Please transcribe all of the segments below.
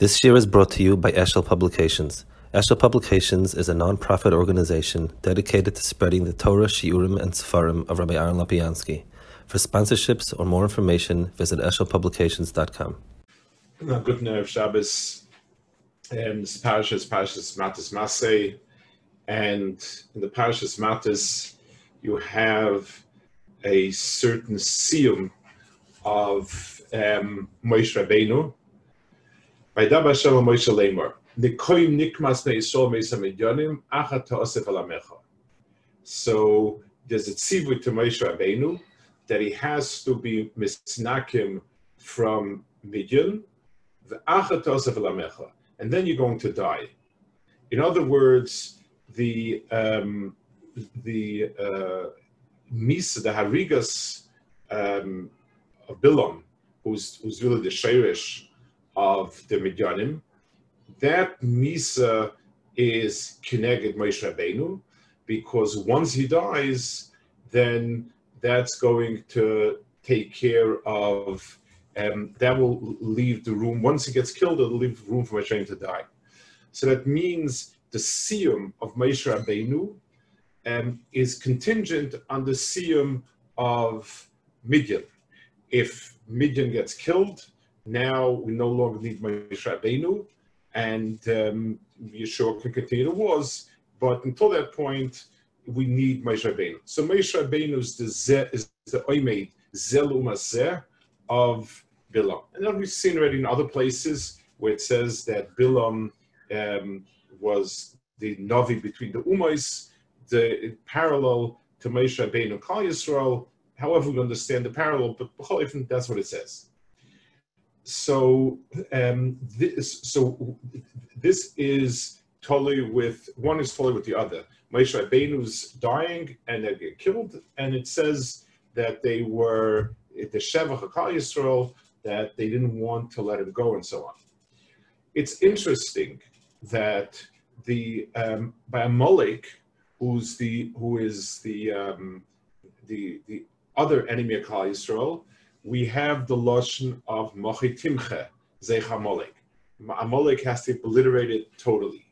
This year is brought to you by Eshel Publications. Eshel Publications is a non-profit organization dedicated to spreading the Torah, Shiurim, and Sefarim of Rabbi Aaron Lopiansky. For sponsorships or more information, visit eshelpublications.com. Good night, Shabbos. Um, this parasha is Parashas Matos Masei, and in the Parashas Matos, you have a certain siyum of um, Moshe Rabbeinu, so there's a tzivui to Moshe Rabbeinu that he has to be misnakim from Midian, the achatos of a lamecha, and then you're going to die. In other words, the um, the uh, the harigas um, of Bilam, who's who's really the shirish of the Midyanim. That Misa is Kineged Moshe Rabbeinu, because once he dies, then that's going to take care of, um, that will leave the room, once he gets killed, it'll leave room for Moshe to die. So that means the siyum of Moshe Rabbeinu um, is contingent on the siyum of Midian. If Midian gets killed, now we no longer need Moshe Rabbeinu, and um, Yeshua can continue the wars. But until that point, we need Moshe Rabbeinu. So Moshe Rabbeinu is the ze, is the oimed zelumazeh of Bilam, and that we've seen already in other places where it says that Bilam um, was the navi between the umais, the parallel to Moshe Rabbeinu Kal Yisrael. However, we understand the parallel, but that's what it says so um, this so this is totally with one is totally with the other. Moshe Rabbeinu's dying and they get killed, and it says that they were the Shevach Hakal Yisrael that they didn't want to let him go and so on. It's interesting that the um, by Amalek, who's the who is the um, the the other enemy of Klal Yisrael, we have the lashon of mochitimche zeich Amalek. Amalek has to obliterate it totally.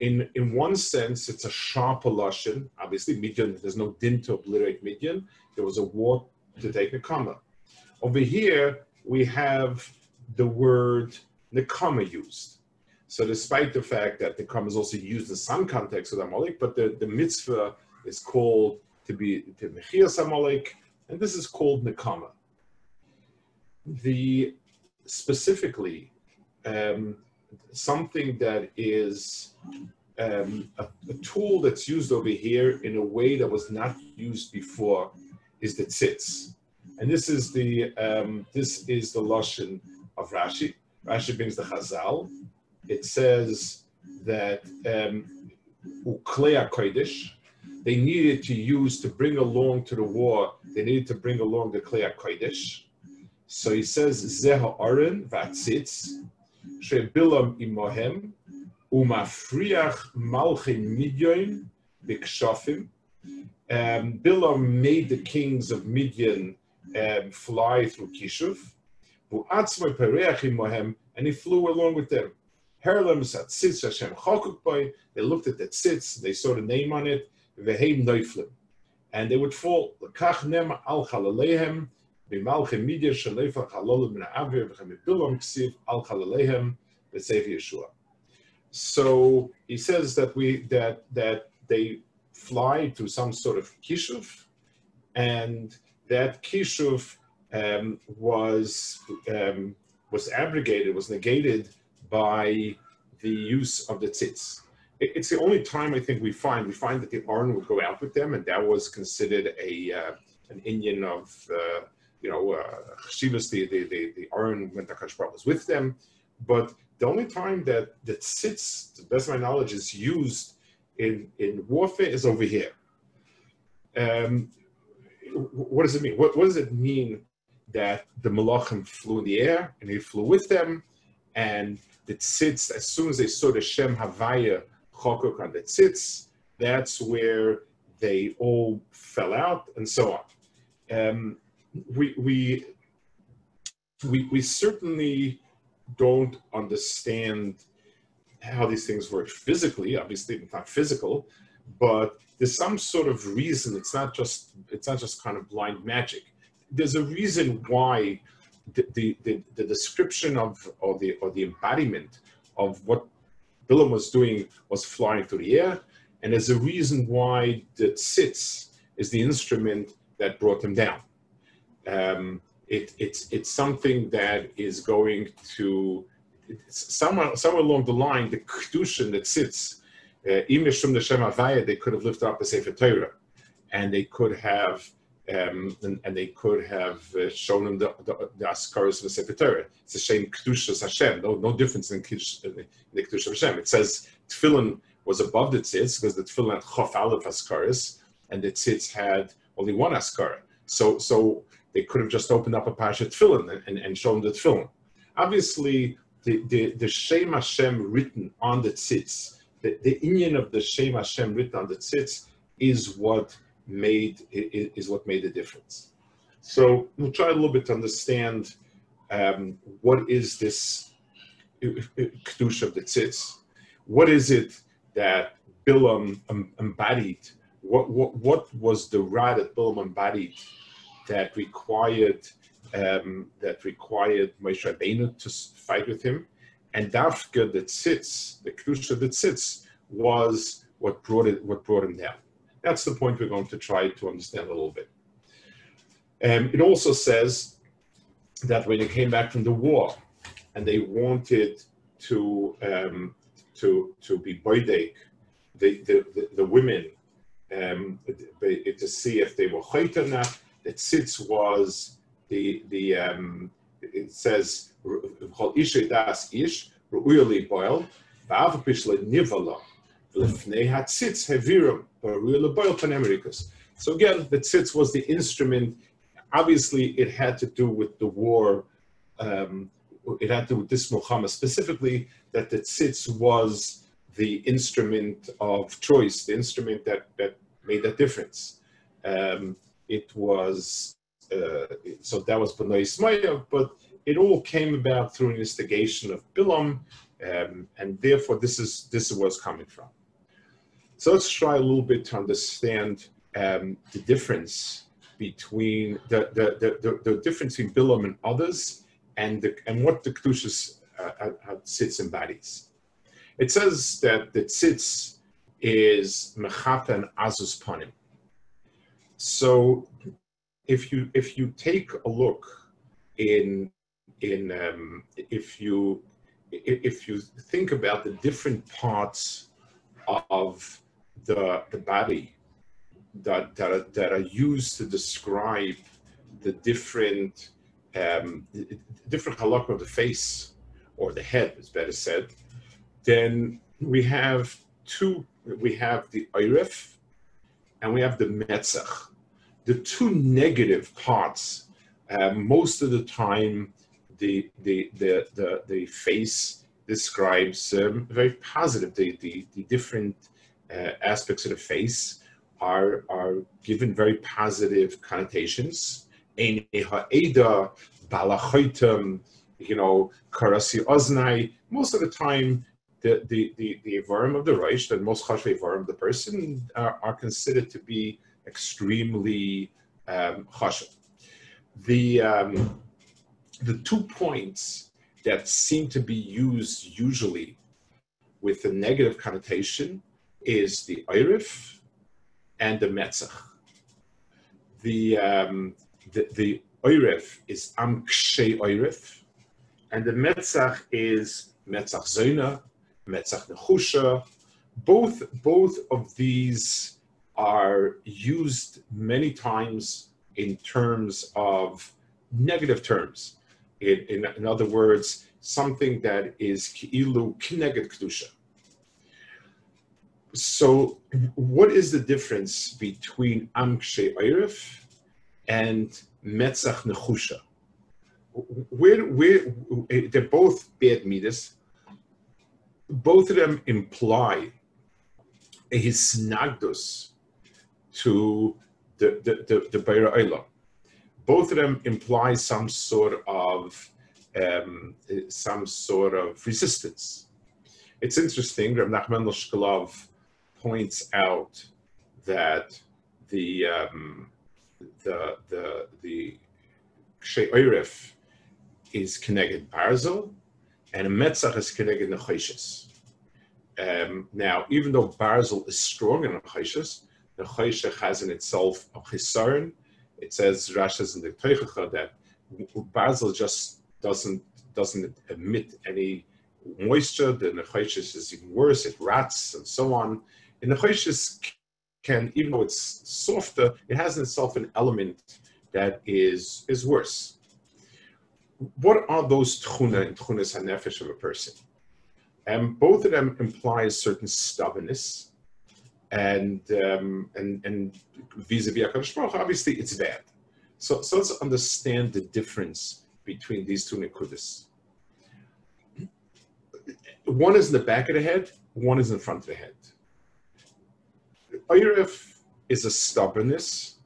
In in one sense, it's a sharper lashon. Obviously, Midian there's no din to obliterate Midian. There was a war to take Nekama. Over here, we have the word Nekama used. So, despite the fact that Nekama is also used in some contexts with Amalek, but the, the mitzvah is called to be to Mechias Amalek, and this is called Nekama the specifically um, something that is um, a, a, tool that's used over here in a way that was not used before is the tzitz. And this is the um, this is the lashon of Rashi. Rashi brings the Chazal. It says that um, uklea kodesh. They needed to use to bring along to the war. They needed to bring along the klei kodesh so he says, Zeha Oren Vatzitz, Shebilam Imohem, Umafriach Malchim Midyon, Bikshafim. Um, Bilam made the kings of Midian um, fly through Kishuv, and he flew along with them. Herlam Satzitz Hashem Chokuk They looked at that tzitz, they saw the name on it, Veheim Neuflim, and they would fall. Lekach Nem Al Chalalehem, Shalefa Chalolim Avir Ksiv Al Chalalehem Yeshua. So he says that we that that they fly to some sort of kishuf, and that kishuf um, was um, was abrogated, was negated by the use of the tzitz. It, it's the only time I think we find we find that the Aron would go out with them, and that was considered a uh, an Indian of uh, you know, uh, Chivas, the, the, the, the Aron when Takash was with them. But the only time that, that tzitz, to the best of my knowledge, is used in, in warfare is over here. Um, what does it mean? What, what does it mean that the Malachim flew in the air and he flew with them? And the tzitz, as soon as they saw the Shem Havaya Chokok on the tzitz, that's where they all fell out and so on. Um, we, we, we, we certainly don't understand how these things work physically. Obviously, it's not physical, but there's some sort of reason. It's not just it's not just kind of blind magic. There's a reason why the the, the, the description of or the or the embodiment of what Bilam was doing was flying through the air, and there's a reason why the tzitz is the instrument that brought him down. Um, it, it's it's something that is going to somewhere somewhere along the line the kedushin that tzitz uh, the Shem Avaya, they could have lifted up a Sefer Torah, and they could have um, and, and, they could have uh, shown him the, the, the Askaros of the Sefer Torah. It's the same Kedushas Hashem, no, no difference in, the Kedusha of Hashem. It says Tefillin was above the Tzitz because the Tefillin had Chof Aleph Askaros, and the Tzitz had only one Askara. So, so they could have just opened up a Pasha Tefillin and, and, and shown the Tefillin. Obviously, the, the, the Shem Hashem written on the Tzitz, the, the Inyan of the Shem Hashem written on the Tzitz is what made is what made the difference. So we'll try a little bit to understand um, what is this kedusha of the tzitz. What is it that Bilam embodied? What what what was the ra that Bilam embodied that required um, that required Moshe Rabbeinu to fight with him, and Dafka that tzitz the kedusha that tzitz was what brought it what brought him down. That's the point we're going to try to understand a little bit. Um, it also says that when they came back from the war and they wanted to um, to to be boydek, the, the, the, the women um, to see if they were chayt or not. That tzitz was the the um, it says called ish das ish ruili boil bavapishla nivala lefnei hatzitz hevirim ruili boil panemerikus. so again, the tzitz was the instrument. Obviously, it had to do with the war. Um, it had to do with this Muhammad specifically. That the tzitz was the instrument of choice, the instrument that that made that difference. Um, it was uh, so that was Bnei Ismail, but it all came about through an instigation of Bilam, um, and therefore this is this is where it's coming from. So let's try a little bit to understand um, the difference between the, the, the, the, difference between Bilam and others and, the, and what the Kedushas uh, uh, uh, tzitz embodies. It says that the tzitz is mechata and azus panim. So if you if you take a look in in um, if you if you think about the different parts of the, the body that, that, are, that are used to describe the different um, different halakha of the face or the head, is better said, then we have two. We have the oiref and we have the metzach. The two negative parts. Um, most of the time, the the the the, the face describes um, very positive. The, the the different uh, aspects of the face are, are given very positive connotations. You know, karasi oznai. Most of the time, the the the, the Ivarim of the Reish, the most chashve Ivarim of the person, are, are, considered to be extremely um, The um, the two points that seem to be used usually with a negative connotation is the Eirif and the Metzach. The, um, the, the Eirif is Amkshe Eirif, and the Metzach is Metzach Zona, Metzach Nechusha. Both, both of these are used many times in terms of negative terms. In, in, in other words, something that is ki'ilu kineged kedusha so what is the difference between Amkshe Eiref and Metzach Nechusha? Where, where, they're both bad midas. Both of them imply a hisnagdus to the, the, the, the Beira Both of them imply some sort of um, some sort of resistance. It's interesting, Rav Nachman Shkolov points out that the um, the the the Kshe is connected Barzel, and Metzach is connected Nechoshes. Um, now, even though Barzel is strong in Nechoshes, Nechoshes has in itself a Chisaron. It says Rasha's in the Teichacha that Barzel just doesn't doesn't emit any moisture. The Nechoshes is even worse; it rats and so on. And Nechoshes can, even though it's softer, it has in itself an element that is is worse. What are those tchuna and tchunas hanefesh of a person? And both of them imply a certain stubbornness, and um, and and vis-a-vis Hakadosh Baruch obviously it's bad. So so let's understand the difference between these two nikudas. One is in the back of the head, one is in front of the head. Oiref is a stubbornness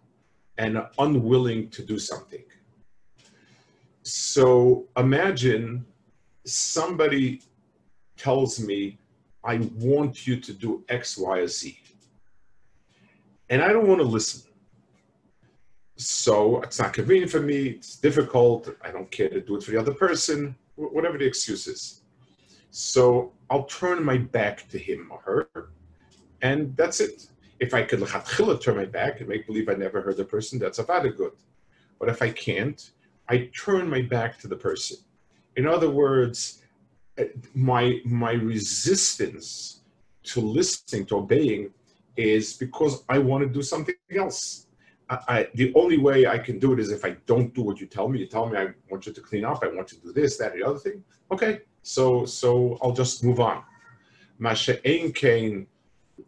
and unwilling to do something. So imagine somebody tells me, I want you to do X, Y, or Z. And I don't want to listen. So it's not convenient for me, it's difficult, I don't care to do it for the other person, whatever the excuse is. So I'll turn my back to him or her, and that's it. If I could turn my back and make believe I never heard the person, that's a vada good. But if I can't, I turn my back to the person. In other words, uh, my my resistance to listening, to obeying, is because I want to do something else. I, I, the only way I can do it is if I don't do what you tell me. You tell me I want you to clean up, I want you to do this, that, the other thing. Okay, so so I'll just move on. Masha Kain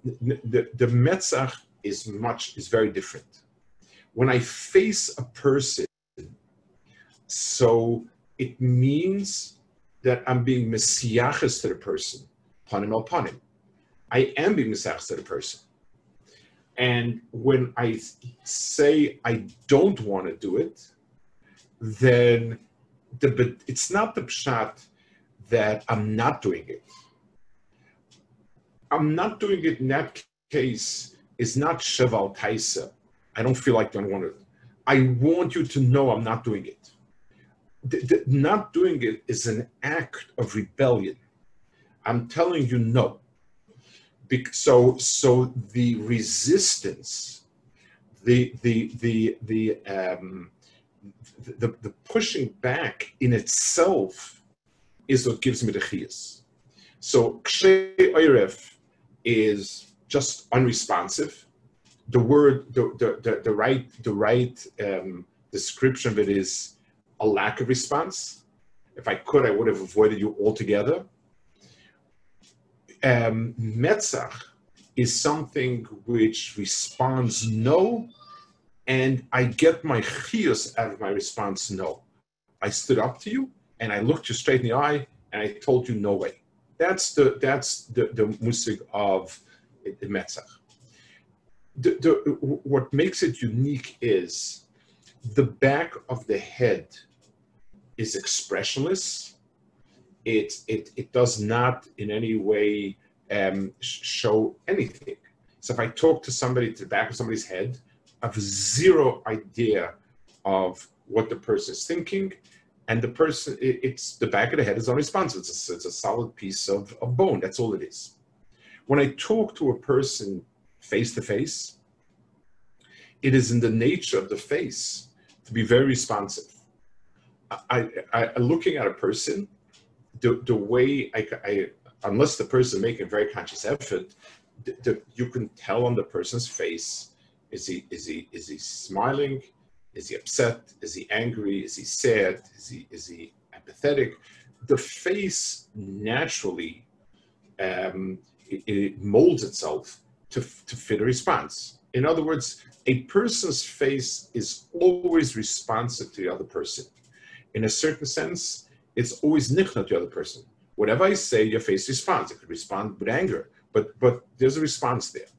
the, the Metzach is much, is very different. When I face a person, so it means that I'm being messiachas to the person, panim el panim. I am being messiachas to the person. And when I say I don't want to do it, then the, it's not the pshat that I'm not doing it. I'm not doing it in that case is not Sheval Taisa. I don't feel like I want to. I want you to know I'm not doing it. The, the, not doing it is an act of rebellion. I'm telling you no. So, so the resistance, the the the the um, the, the pushing back in itself is what gives me the chiyas. So kshe oiref is just unresponsive. The word, the, the, the, the right, the right um, description of it is a lack of response. If I could, I would have avoided you altogether. Um, Metzach is something which responds no, and I get my chios out of my response no. I stood up to you and I looked you straight in the eye and I told you no way. That's the that's the the musig of the Metzach. The, the, what makes it unique is the back of the head is expressionless. It it it does not in any way um, show anything. So if I talk to somebody to the back of somebody's head, I have zero idea of what the person is thinking and the person it, it's the back of the head is unresponsive. It's a, it's a solid piece of, of bone. That's all it is. When i talk to a person face to face it is in the nature of the face to be very responsive. I, I, I looking at a person the, the way I, I unless the person make a very conscious effort the, the, you can tell on the person's face is he is he is he smiling is he upset? Is he angry? Is he sad? Is he is he apathetic? The face naturally um, it, it molds itself to, to fit a response. In other words, a person's face is always responsive to the other person. In a certain sense, it's always nichna to the other person. Whatever I say, your face responds. It could respond with anger, but but there's a response there.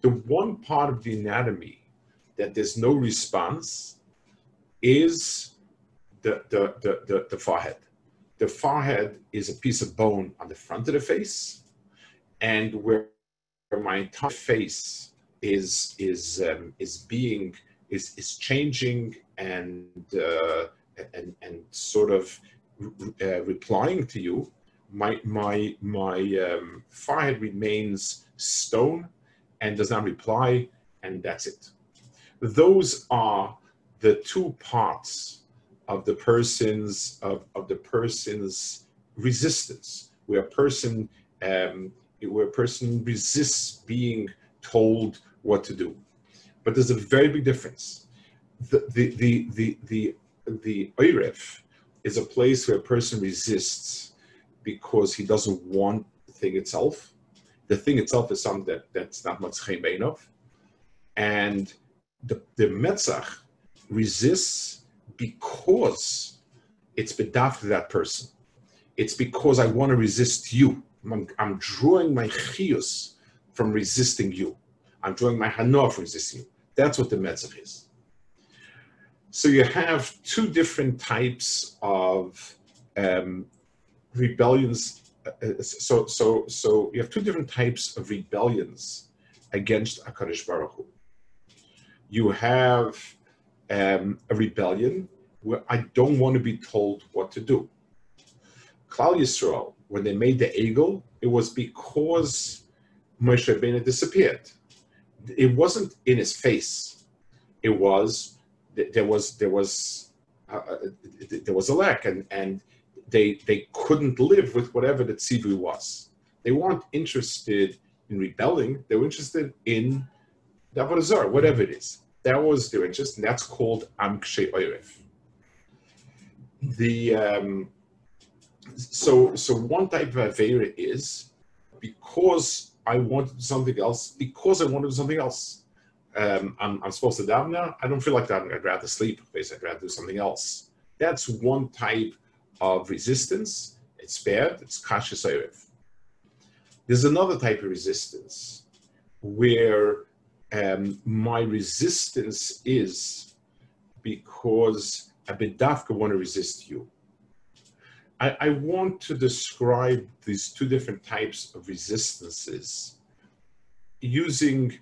The one part of the anatomy that there's no response is the, the, the, the, the forehead. The forehead is a piece of bone on the front of the face, and where, where my entire face is is um, is being is is changing and uh, and and sort of uh, replying to you, my my my um, forehead remains stone and does not reply, and that's it. Those are the two parts of the person's of, of the person's resistance, where a person um, where a person resists being told what to do. But there's a very big difference. The the the the the, the is a place where a person resists because he doesn't want the thing itself. The thing itself is something that, that's not much of. And the, the Metzach resists because it's bedaf to that person. It's because I want to resist you. I'm, I'm drawing my chiyus from resisting you. I'm drawing my hanoah from resisting you. That's what the metzach is. So you have two different types of um, rebellions. Uh, so, so, so you have two different types of rebellions against Hakadosh Baruch Hu. You have um, a rebellion where I don't want to be told what to do. Klal Yisrael, when they made the eagle, it was because Moshe Rabbeinu disappeared. It wasn't in his face. It was there was there was uh, uh there was a lack, and and they they couldn't live with whatever the tzivui was. They weren't interested in rebelling. They were interested in avodah whatever it is. That was their interest, and that's called amkshe oiref. The um, so so one type of avera is because I wanted something else because I wanted something else. Um, I'm, I'm supposed to daven now. I don't feel like davening. I'd rather sleep. Basically, I'd rather do something else. That's one type of resistance. It's bad. It's kashrus oiref. There's another type of resistance where um, my resistance is because I bedafka want to resist you. I, I, want to describe these two different types of resistances using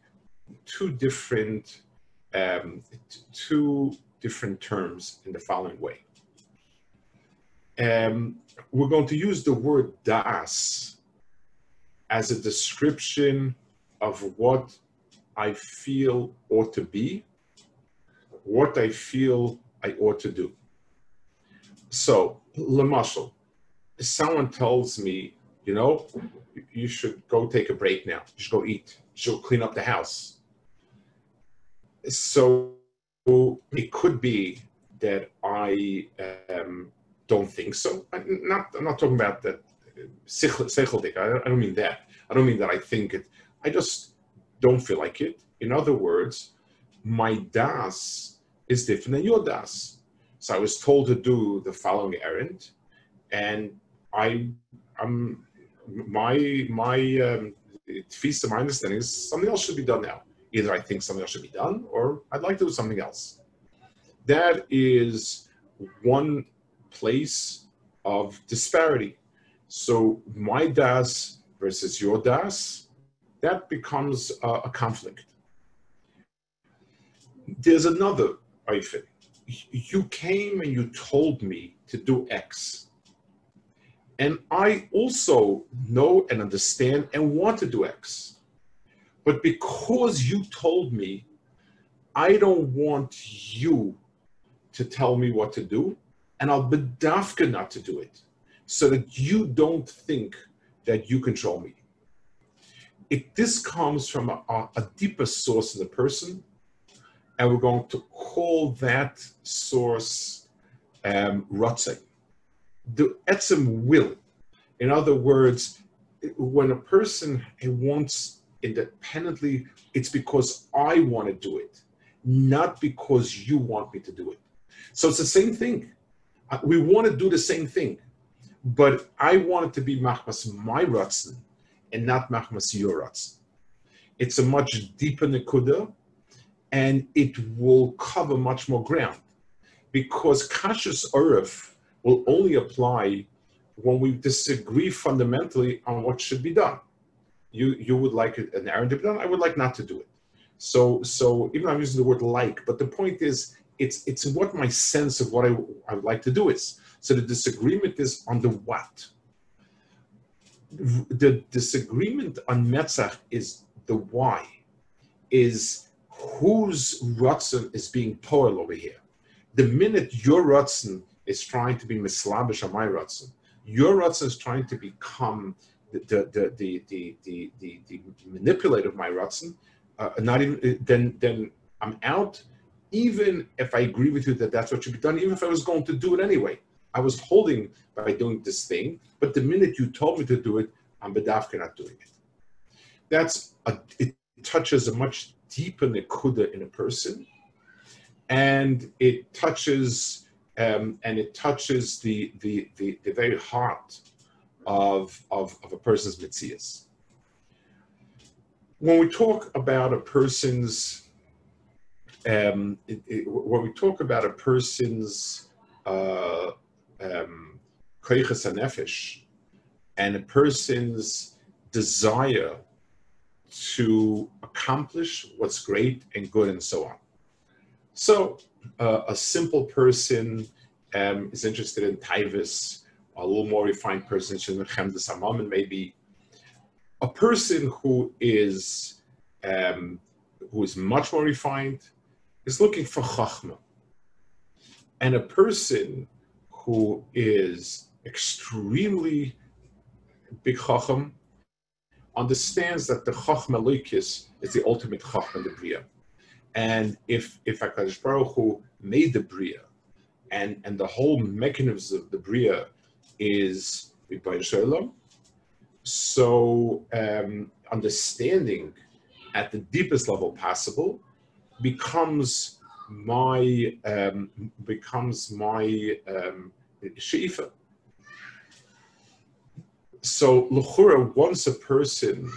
two different um, two different terms in the following way. Um, we're going to use the word das as a description of what I feel ought to be, what I feel I ought to do. So, Lamashal, someone tells me, you know, you should go take a break now. You should go eat. You should clean up the house. So it could be that I um, don't think so. I'm not, I'm not talking about that I don't mean that. I don't mean that I think it. I just don't feel like it. In other words, my das is different than your das. So I was told to do the following errand, and I, I'm my my um, feast of my understanding is something else should be done now. Either I think something else should be done, or I'd like to do something else. That is one place of disparity. So my das versus your das, that becomes a, a conflict. There's another Eifin. You came and you told me to do X. And I also know and understand and want to do X. But because you told me, I don't want you to tell me what to do and I'll be bedafka not to do it so that you don't think that you control me. If this comes from a, a, deeper source in the person, and we're going to call that source um, the etzem will. In other words, when a person wants independently, it's because I want to do it, not because you want me to do it. So it's the same thing. Uh, we want to do the same thing, but I want it to be machmas my ratzin and not machmas your ratzin. It's a much deeper nekuda, and it will cover much more ground. because Kashus Urif will only apply when we disagree fundamentally on what should be done. You you would like an errand to be done. I would like not to do it. So so even I'm using the word like, but the point is it's it's what my sense of what I, I would like to do is. So the disagreement is on the what. The disagreement on Metzach is the why, is whose Ratzon is being poel over here. The minute your Ratzon is trying to be mislabish on my Ratzon, your Ratzon is trying to become the the the the the, the, the manipulator of my Ratzon, uh, not even then then I'm out. Even if I agree with you that that's what should be done, even if I was going to do it anyway, I was holding by doing this thing. But the minute you told me to do it, I'm bedafka not doing it. That's a, it touches a much deeper nekuda in a person, and it touches um, and it touches the, the the the very heart of of, of a person's mitzias. When we talk about a person's um, it, it, when we talk about a person's uh, um, and a person's desire to accomplish what's great and good and so on. So uh, a simple person um, is interested in Taivas, a little more refined person, and maybe a person who is um, who is much more refined is looking for chachma, and a person who is extremely big chacham understands that the chachma loikis is the ultimate chachma the bria, and if if Hakadosh Baruch Hu made the bria, and and the whole mechanism of the bria is Shalom, so um, understanding at the deepest level possible becomes my um, becomes my um. So luchura, once a person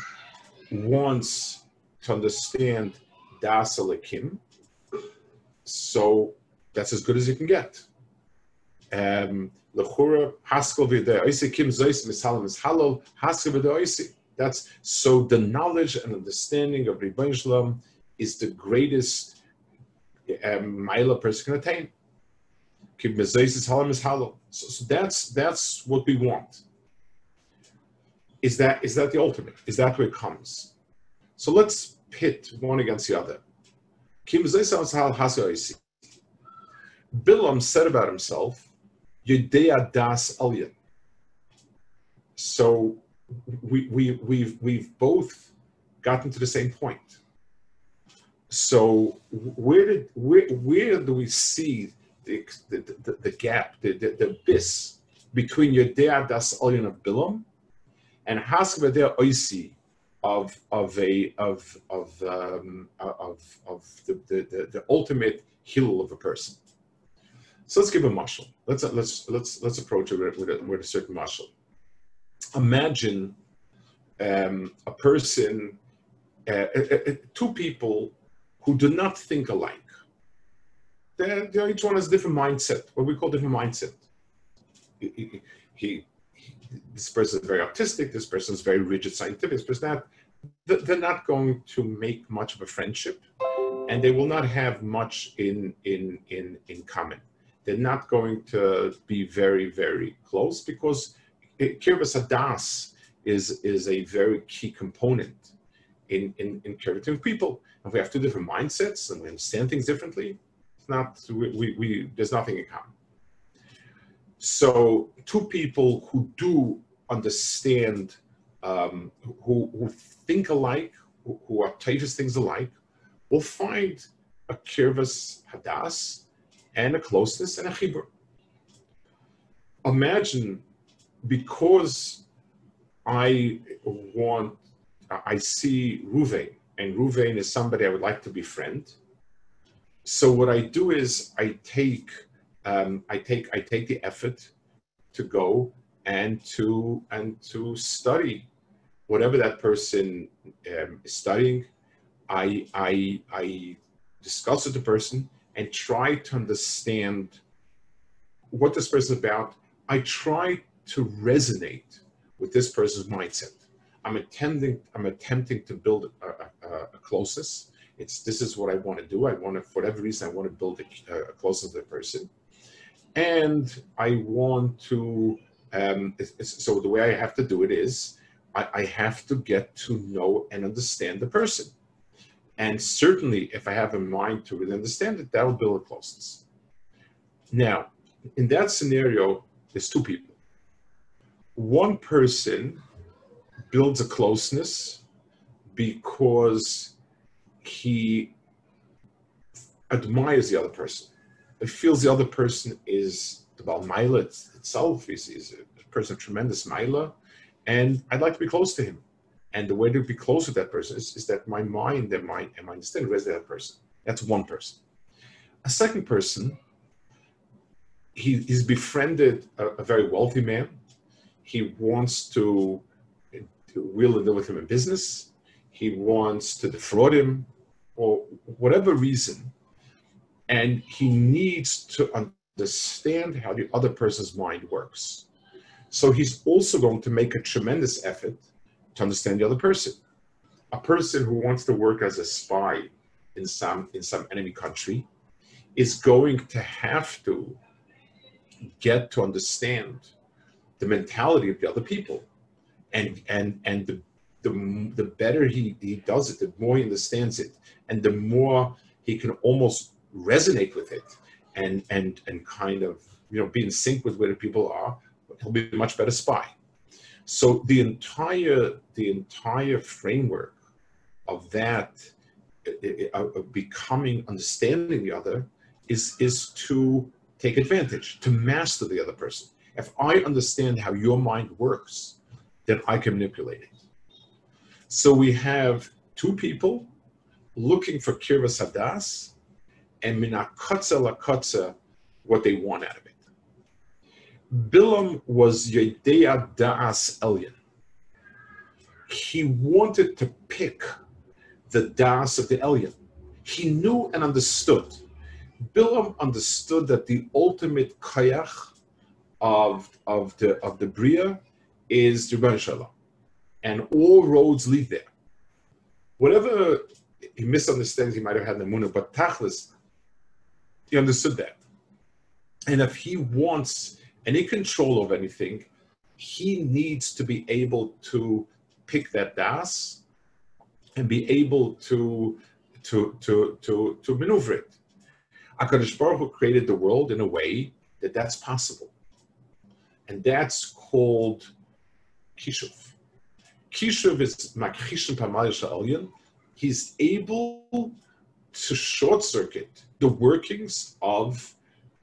wants to understand das alakim, so that's as good as you can get. Um, Lechura haskel v'de'oisi kim zois misalam is halal haskel v'de'oisi. That's so the knowledge and understanding of Rebbein Shalom is the greatest um, a person can attain. Kim zois is halam is halal. So, that's that's what we want. Is that is that the ultimate? Is that where it comes? So let's pit one against the other. Kim zois halal haskel Bilam said about himself Yudea das Aliyah. So we, we, we've, we've both gotten to the same point. So where did where, where do we see the, the, the, the gap, the, the, the abyss between Yodea das Aliyah of Bilam and Haskavadea Oisi of of a of of um, of of the, the, the, the ultimate heal of a person? So let's give a marshal. Let's let's let's let's approach it with a, with a certain marshal. Imagine um, a person, uh, uh, uh, two people who do not think alike. They're, they're, each one has different mindset. What we call different mindset. He, he, he, this person is very artistic. This person is very rigid scientific. This person that they're not going to make much of a friendship, and they will not have much in in in in common they're not going to be very, very close because Kirvas Hadas is, is a very key component in, in, in Kirvatim people. If we have two different mindsets and we understand things differently, it's not, we, we, we, there's nothing in common. So two people who do understand, um, who, who think alike, who, who are typhus things alike, will find a Kirvas Hadas and a closeness and a chibur. Imagine because I want, I see Ruvain, and Ruvain is somebody I would like to befriend. So what I do is I take, um, I take, I take the effort to go and to and to study whatever that person um, is studying. I I I discuss with the person and try to understand what this person is about. I try to resonate with this person's mindset. I'm attempting, I'm attempting to build a, a, a closeness. It's this is what I want to do. I want to, for whatever reason, I want to build a, a closeness to the person, and I want to. Um, so the way I have to do it is, I, I have to get to know and understand the person, and certainly, if I have a mind to really understand it, that will build a closeness. Now, in that scenario, there's two people. One person builds a closeness because he admires the other person. He feels the other person is the Balmaila itself, He's, is a person of tremendous Maila, and I'd like to be close to him. And the way to be close to that person is, is that my mind and my, and my understanding rests that person. That's one person. A second person, he, he's befriended a, a very wealthy man. He wants to and deal with him in business. He wants to defraud him or whatever reason. And he needs to understand how the other person's mind works. So he's also going to make a tremendous effort to understand the other person. A person who wants to work as a spy in some in some enemy country is going to have to get to understand the mentality of the other people and and and the the, the better he, he does it, the more he understands it, and the more he can almost resonate with it, and and and kind of you know be in sync with where the people are. He'll be a much better spy. So the entire the entire framework of that of becoming understanding the other is is to take advantage to master the other person if i understand how your mind works then I can manipulate it. So we have two people looking for kirvas hadas and minakotza lakotza what they want out of it. Bilam was Yedea Da'as Elyon. He wanted to pick the Das of the Elyon. He knew and understood. Bilam understood that the ultimate kayach of, of the of the Bria is Rebbeinu Shalom. And all roads lead there. Whatever he misunderstands, he might have had the Munah, but Tachlis, he understood that. And if he wants any control of anything, he needs to be able to pick that das and be able to to to to to maneuver it. Hakadosh Baruch Hu created the world in a way that that's possible, and that's called Kishuv. Kishuv is Makhishin Pamalisha Elyon. He's able to short circuit the workings of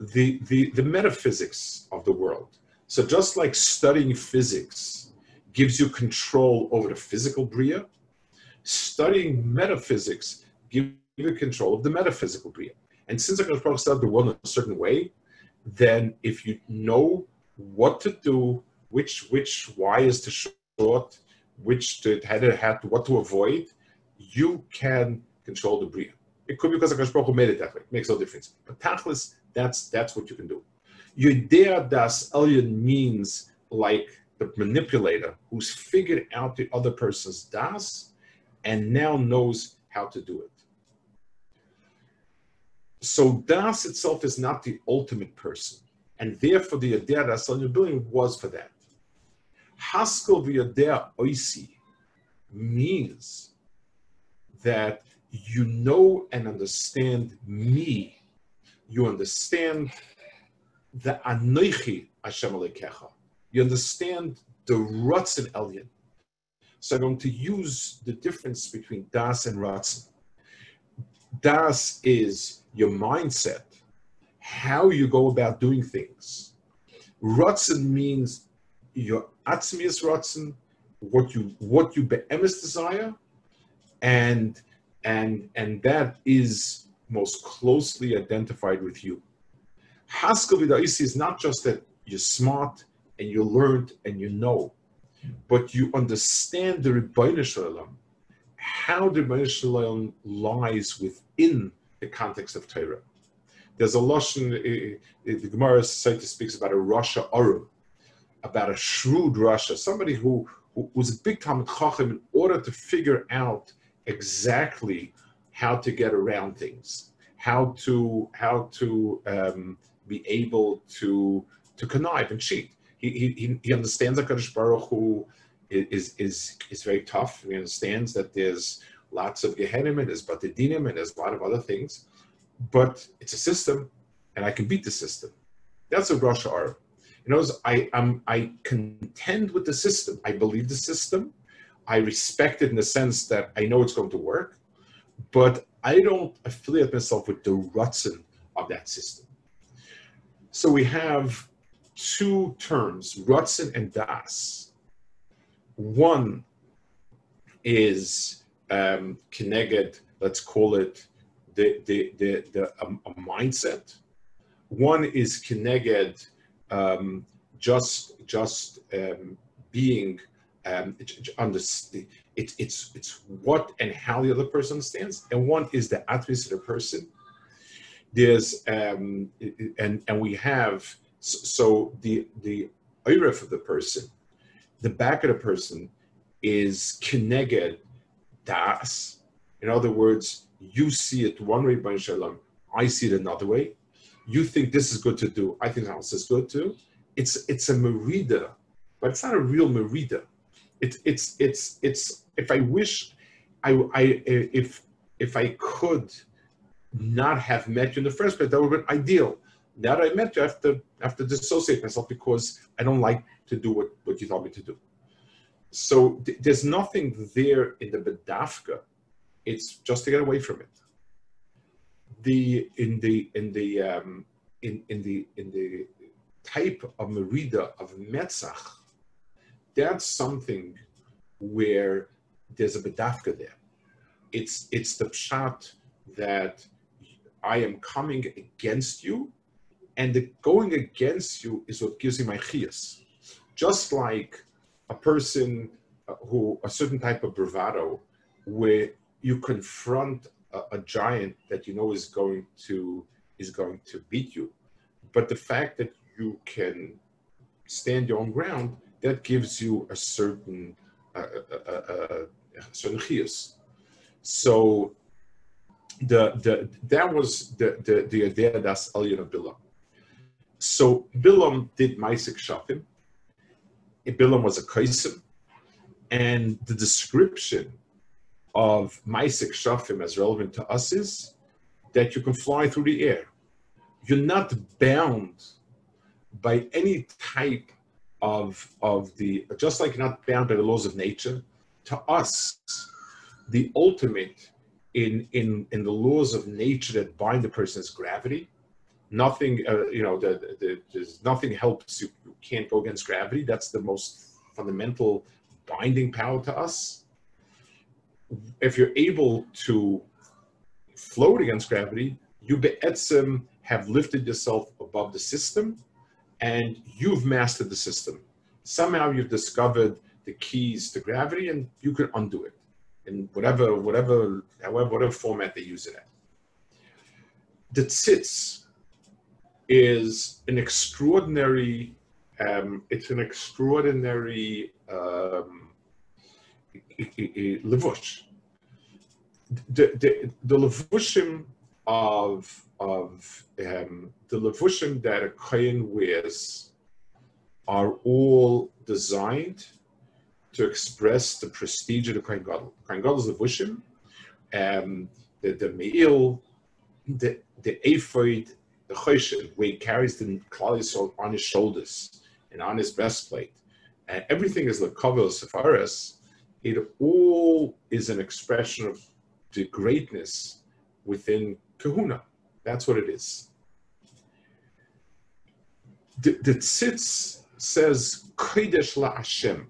the, the, the metaphysics of the world. So just like studying physics gives you control over the physical Bria, studying metaphysics gives you control of the metaphysical Bria. And since I can study the world in a certain way, then if you know what to do which which why is to short, which to how to, to what to avoid, you can control the bria. It could be because Akash Baruch made it that way. It makes no difference. But tachlis, that's that's what you can do. Yudea das elyon means like the manipulator who's figured out the other person's das and now knows how to do it. So das itself is not the ultimate person, and therefore the Yudea das elyon building was for that. Haskell v'yodea oisi means that you know and understand me. You understand the anoichi Hashem Alekecha. You understand the Ratzin Elyon. So I'm going to use the difference between Das and Ratzin. Das is your mindset, how you go about doing things. Ratzin means your atzmius rotzen, what you what you beemes desire, and and and that is most closely identified with you. Haskell v'da'isi is not just that you're smart and you learned and you know, but you understand the Rebbeinu Shalom, how the Rebbeinu Shalom lies within the context of Torah. There's a Lashon, uh, the Gemara Saita speaks about a Rasha Arum, about a shrewd Rasha, somebody who, who was a big Talmud Chacham in order to figure out exactly how to get around things, how to how to um, be able to to connive and cheat. He, he, he understands that Kadosh Baruch Hu is, is, is very tough. He understands that there's lots of Gehenim and there's Batadinim and there's a lot of other things, but it's a system and I can beat the system. That's a Rosh are. You know, I, I'm, I contend with the system. I believe the system. I respect it in the sense that I know it's going to work, but I don't affiliate myself with the rutzen of that system. So we have two terms, rutzen and das. One is um, let's call it the, the, the, the a, a mindset. One is Kineged, um, just, just um, being um, understand, it's it's it's what and how the other person stands, and one is the atmosphere of the person. There's um, and and we have so the the iref of the person, the back of the person is kineged das. In other words, you see it one way, by Shalom, I see it another way. You think this is good to do, I think else is good too. It's it's a merida, but it's not a real merida. It's it's it's it's if I wish I I if if I could not have met you in the first place, that would have been ideal. Now that I met you, I have to, I have to dissociate myself because I don't like to do what, what you told me to do. So th- there's nothing there in the bedafka. It's just to get away from it. The in the in the um, in in the in the type of merida of metzach, that's something where there's a bedafka there. It's it's the pshat that I am coming against you, and the going against you is what gives me my chias. Just like a person uh, who a certain type of bravado, where you confront a, a giant that you know is going to is going to beat you, but the fact that you can stand your own ground, that gives you a certain uh, uh, uh, certain chias. So the the that was the the idea that's Elyon of Bilam. So Bilam did Maisik Shafim. Bilam was a Kaisim, and the description of Maisik Shafim as relevant to us is that you can fly through the air. You're not bound by any type of of the just like not bound by the laws of nature. To us, the ultimate in in in the laws of nature that bind the person is gravity. Nothing, uh, you know, the, the, there's nothing helps you. You can't go against gravity. That's the most fundamental binding power to us. If you're able to float against gravity, you be'etzim have lifted yourself above the system, and you've mastered the system. Somehow you've discovered the keys to gravity, and you can undo it in whatever, whatever, however, whatever format they use it in. The tzitz is an extraordinary, um, it's an extraordinary um, levush. The, the, the levushim of, of um, the levushim that a kohen wears are all designed to express the prestige of the Kohen Gadol. Kohen Gadol is the Vushim, um, the, the Me'il, the, the Ephod, the Choshen, where he carries the Klal on his shoulders and on his breastplate. And everything is the Kavel Sepharis. It all is an expression of the greatness within Kahuna. That's what it is. The, the Tzitz says, Kodesh La Hashem.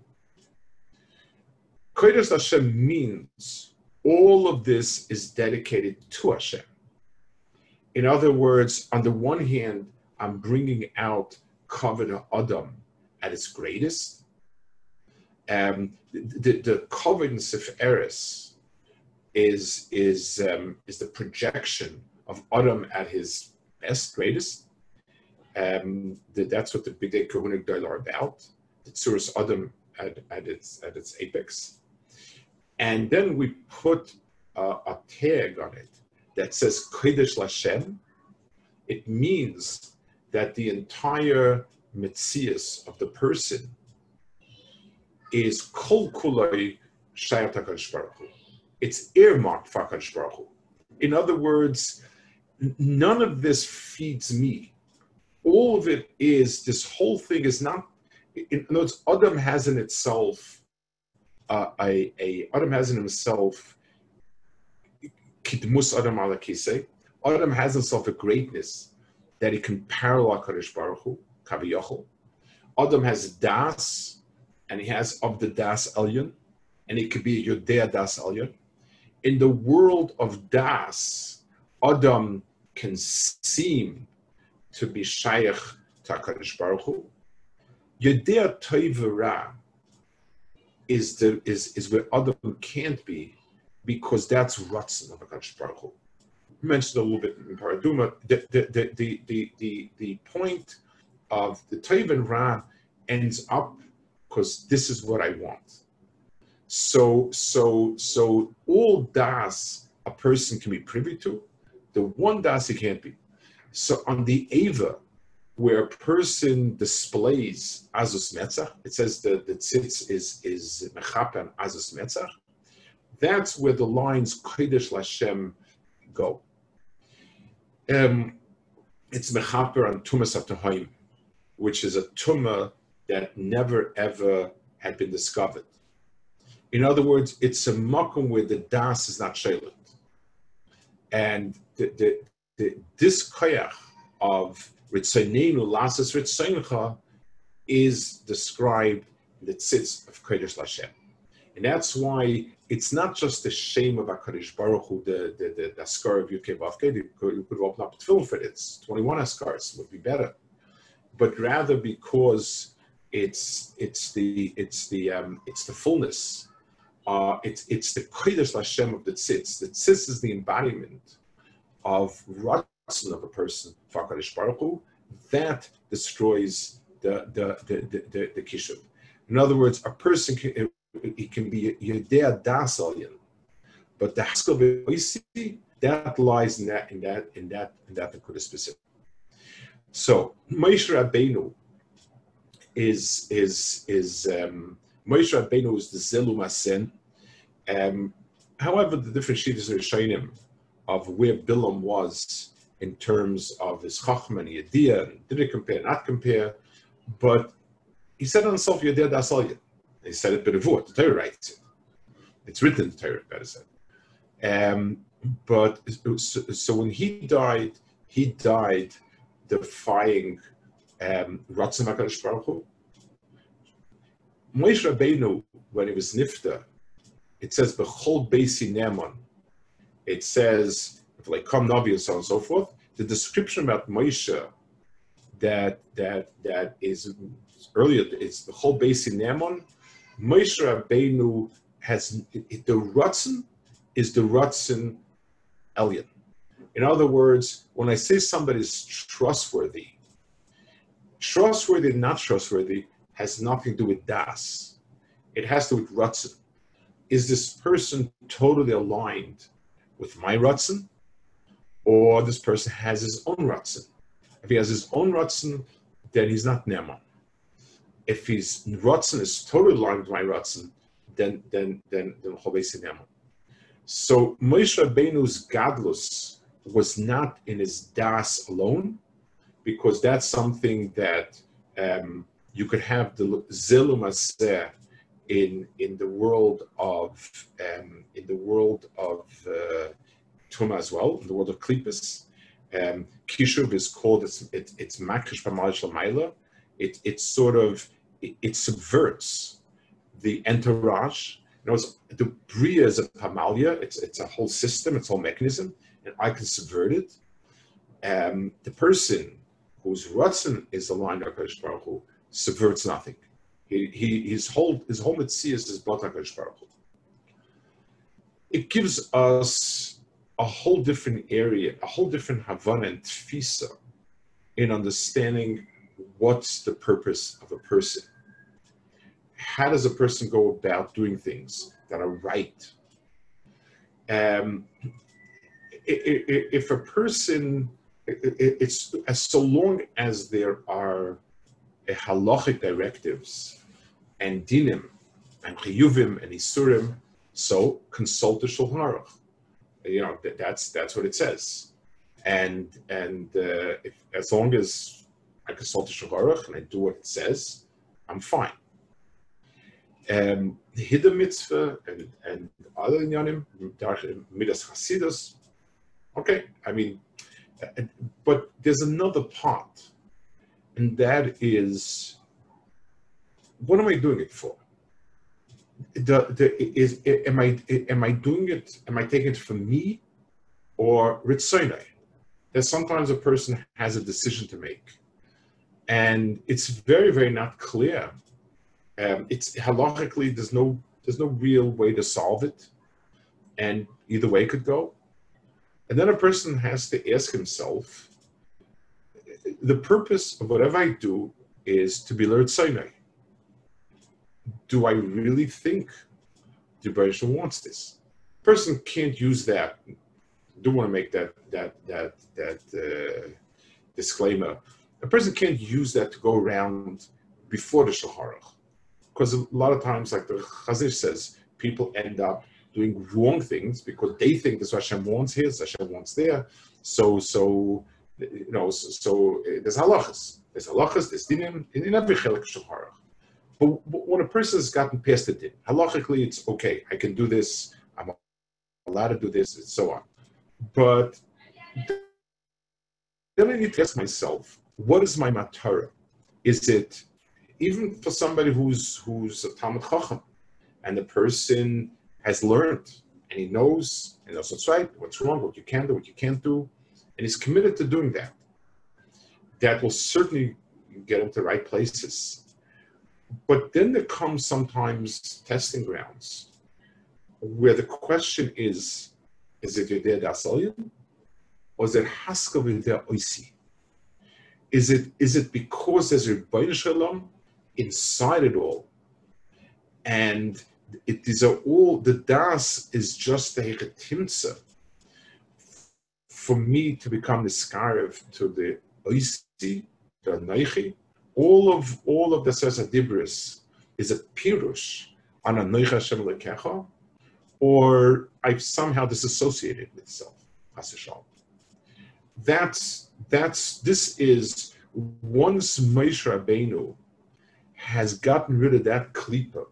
Kodesh Hashem means all of this is dedicated to Hashem. In other words, on the one hand, I'm bringing out Kavod Adam at its greatest. Um, the, the covenants of Eris is is um, is the projection of Adam at his best, greatest. Um, the, that's what the B'dei Kahuna Gdol are about. The Tzuras Adam at, at, its, at its apex. And then we put uh, a tag on it that says Kodesh Lashem. It means that the entire mitzias of the person is kol kulai It's earmarked for Baruch Hu. In other words, none of this feeds me. All of it is, this whole thing is not, in other words, Adam has in itself, uh, a, a, Adam has in himself, kitmus Adam ala Adam has himself a greatness that he can parallel Kadosh Baruch Hu, Kaviyachol. Adam has das, and he has of the das elyon, and it could be Yodea das elyon. In the world of das, Adam can seem to be shaykh to HaKadosh Baruch Hu. Toivera is, is, is where Adam can't be because that's Ratzon of HaKadosh Baruch Hu. I mentioned a little bit in Paraduma, the, the, the, the, the, the, the point of the Toiv and Ra ends up because this is what I want. So, so, so all das a person can be privy to, the one das he can't be. So on the Ava, where a person displays Azus Metzach, it says that the tzitz is is Mechaper Azus Metzach. That's where the lines Kodesh Lashem go. Um, it's Mechaper and Tumas Atahoim, which is a Tumah that never ever had been discovered. In other words, it's a makom where the das is not shaylit. And the, the, the, this koyach of ritzonenu lasas ritzoncha is described in the tzitz of Kodesh Lashem. And that's why it's not just the shame of HaKadosh Baruch Hu, the, the, the, the Askar of Yudke Vavke, you could, you could open up the film for it, it's 21 Askars, would be better. But rather because it's it's the it's the um, it's the fullness. Uh, it's it's the kodesh Hashem of the tzitz. The tzitz is the embodiment of ratzon of a person for Baruch Hu, that destroys the the the the, the, the kishub. In other words, a person can it can be yedea das but the haskell that lies in that in that in that in that the specific. So Moshe Rabbeinu is is is um, Moshe Rabbeinu is the Zelum Asen. Um, however, the different shittas are showing him of where Bilam was in terms of his chachma and yediyah, did it compare, not compare, but he said on himself, Yediyah Dasalya. He said it b'revut, the Torah writes it. It's written in the Torah, better said. Um, but so, so, when he died, he died defying um, Ratzon HaKadosh Baruch. Moshe Rabbeinu, when he was Nifta, it says, Bechol Beisi Neman. It says, like, come Navi and so on and so forth. The description about Moshe that that that is earlier, it's the whole Beisi Neman. Moshe Rabbeinu has, the Ratzon is the Ratzon Elyon. In other words, when I say somebody is trustworthy, Trustworthy not trustworthy has nothing to do with das. It has to do with rutzen. Is this person totally aligned with my rutzen? Or this person has his own rutzen? If he has his own rutzen, then he's not Neman. If his rutzen is totally aligned with my rutzen, then then then then Chovesi Neman. So Moshe Rabbeinu's gadlus was not in his das alone, because that's something that um, you could have the zilumaseh in in the world of um, in the world of uh, Tuma as well, in the world of Klippas. Um, Kishuv is called it's it, it's makish b'malishal It it sort of it, it, subverts the entourage. You know, the bria is a pamalia. It's it's a whole system. It's a whole mechanism, and I can subvert it. Um, the person whose Ratzin is aligned to Baruch Hu, subverts nothing. He, he, his whole his whole mitzvah is Bat HaKadosh Baruch Hu. It gives us a whole different area, a whole different Havana and Tfisa in understanding what's the purpose of a person. How does a person go about doing things that are right? Um, if a person, it's as so long as there are halachic directives and dinim and chiyuvim and isurim, so consult the Shulchan Aruch. You know that's that's what it says, and and uh, if, as long as I consult the Shulchan Aruch and I do what it says, I'm fine. Um, hidden mitzvah and and other inyanim, midas chasidus. Okay, I mean, uh, but there's another part, and that is, what am I doing it for? the, the is am I am I doing it? Am I taking it for me or ritzonai? That sometimes a person has a decision to make, and it's very very not clear. Um, it's halachically there's no there's no real way to solve it, and either way could go. And then a person has to ask himself, the purpose of whatever I do is to be learned Sinai do I really think the British wants this? Person can't use that. Do want to make that that that that uh, disclaimer. A person can't use that to go around before the Shulchan Aruch. Because a lot of times, like the Chazir says, people end up doing wrong things because they think this Hashem wants here, Hashem wants there. So, so you know, so, so uh, there's halachas. There's halachas, there's dinim in every chelik Shulchan Aruch. But when a person has gotten past it, halachically, it's okay. I can do this. I'm allowed to do this, and so on. But then I need to ask myself, what is my matara? Is it even for somebody who's who's a Talmud Chacham, and the person has learned and he knows and knows what's right, what's wrong, what you can do, what you can't do, and he's committed to doing that. That will certainly get him to right places but then there comes sometimes testing grounds where the question is, is it Yodea Dasalian or is it Haska Yodea Oisi? Is it, is it because there's a Shalom inside it all? And it, these are all, the Das is just the Hechetimtza for me to become the Skarev to the Oisi, the Neichi, all of all of the Sesa Dibris is a pirush on a Noicha Hashem Lekecha, or I've somehow disassociated with self. That's that's this is once Moshe Rabbeinu has gotten rid of that klipa,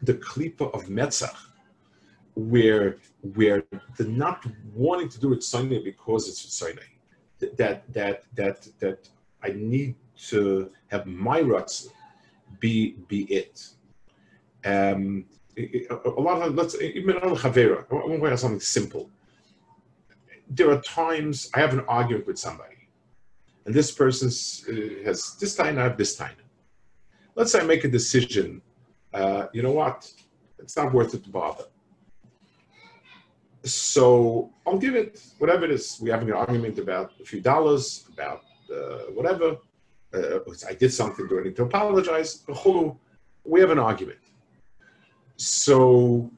the klipa of Metzach, where where the not wanting to do it Sunday because it's Sunday, that that that that I need to have my ruts be be it. Um, a lot of let's even on chavera. I want to have something simple. There are times I have an argument with somebody, and this person uh, has this time. I have this time. Let's say I make a decision. Uh, you know what? It's not worth it to bother. So I'll give it whatever it is. We're having an argument about a few dollars, about uh, whatever uh, I did something, do I need to apologize? We have an argument. So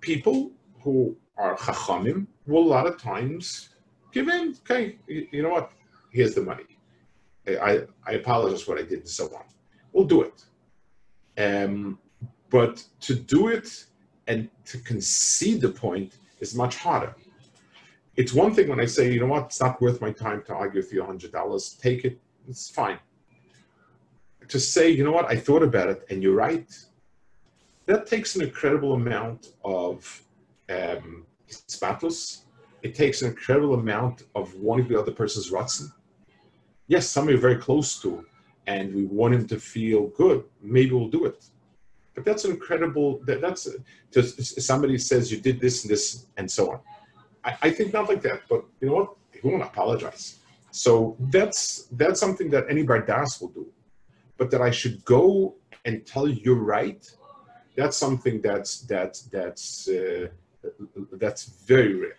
people who are chachamim will a lot of times give in. Okay, you know what? Here's the money. I, I apologize for what I did and so on. We'll do it. Um, but to do it and to concede the point is much harder. It's one thing when I say, you know what, it's not worth my time to argue with you $100. Take it, it's fine. To say, you know what, I thought about it and you're right, that takes an incredible amount of um. It takes an incredible amount of wanting the other person's rotzen. Yes, somebody very close to, and we want him to feel good. Maybe we'll do it. But that's an incredible. That, that's just somebody says you did this and this and so on. I, I think not like that. But you know what? We won't apologize. So that's that's something that any bardas will do. But that I should go and tell you right, that's something that's that's that's uh, that's very rare.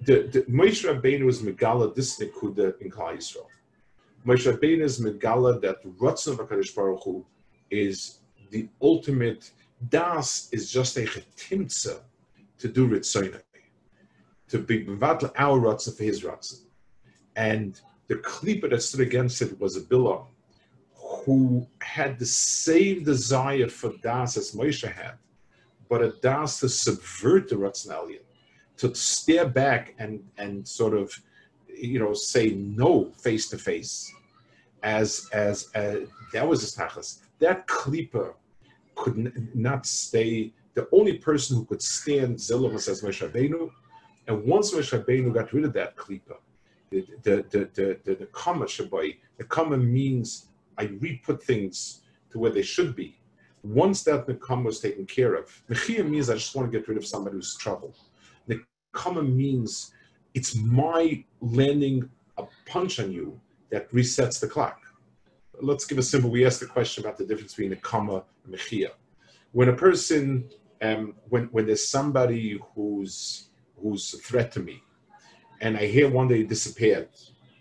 the, the Moshe Rabbeinu was Megala this Nekuda in Klal Yisrael. Moshe Rabbeinu is Megala that Ratzon Vakadosh Baruch Hu is the ultimate. Das is just a chetimtza to do Ritzoinah, to be Mevatl our Ratzon for his Ratzon. And the Klippa that stood against it was a Bilam who had the same desire for Das as Moshe had, but a Das to subvert the Ratzon to stare back and and sort of you know say no face to face as as uh, that was his tachas that klipa could n- not stay. The only person who could stand Zilum says Moshe Rabbeinu. And once Moshe Rabbeinu got rid of that klipa the the the the, the, the kama shabai the means I re-put things to where they should be. Once that Nekam was taken care of, Mechia means I just want to get rid of somebody who's trouble. Common means it's my landing a punch on you that resets the clock. Let's give a simple. We asked the question about the difference between a comma and a mechia. When a person, um, when when there's somebody who's who's a threat to me, and I hear one day he disappeared,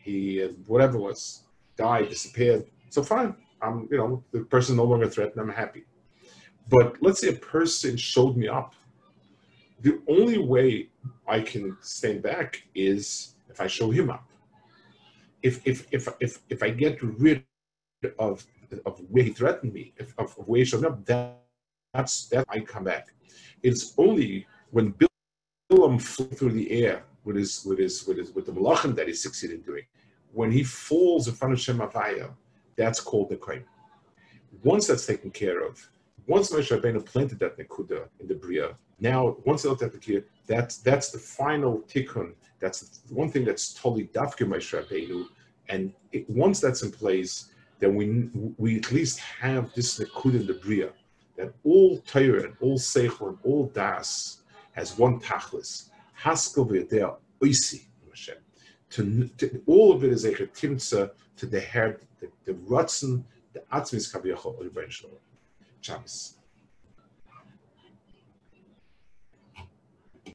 he whatever was died, disappeared. So fine, I'm you know the person no longer threatened. I'm happy. But let's say a person showed me up the only way I can stand back is if I show him up. If if if if if I get rid of of where he threatened me, if, of, of where he showed up, that, that's that I come back. It's only when Bilam flew through the air with his with his with his with the malachim that he succeeded in doing, when he falls in front of Shem Avaya, that's called the crime. Once that's taken care of, once Moshe Rabbeinu planted that nekuda in the bria, now once they looked at the kid, that's that's the final tikkun. That's the one thing that's totally dafke Moshe Rabbeinu, and it, once that's in place, then we we at least have this nekuda in the bria that all Torah and all seichel and all das has one tachlis. Haskel v'yadeh oisi to, to, all of it is a chetimtza to the hair, the, the rutzen, the atzmis kaviyachol, Shabbos.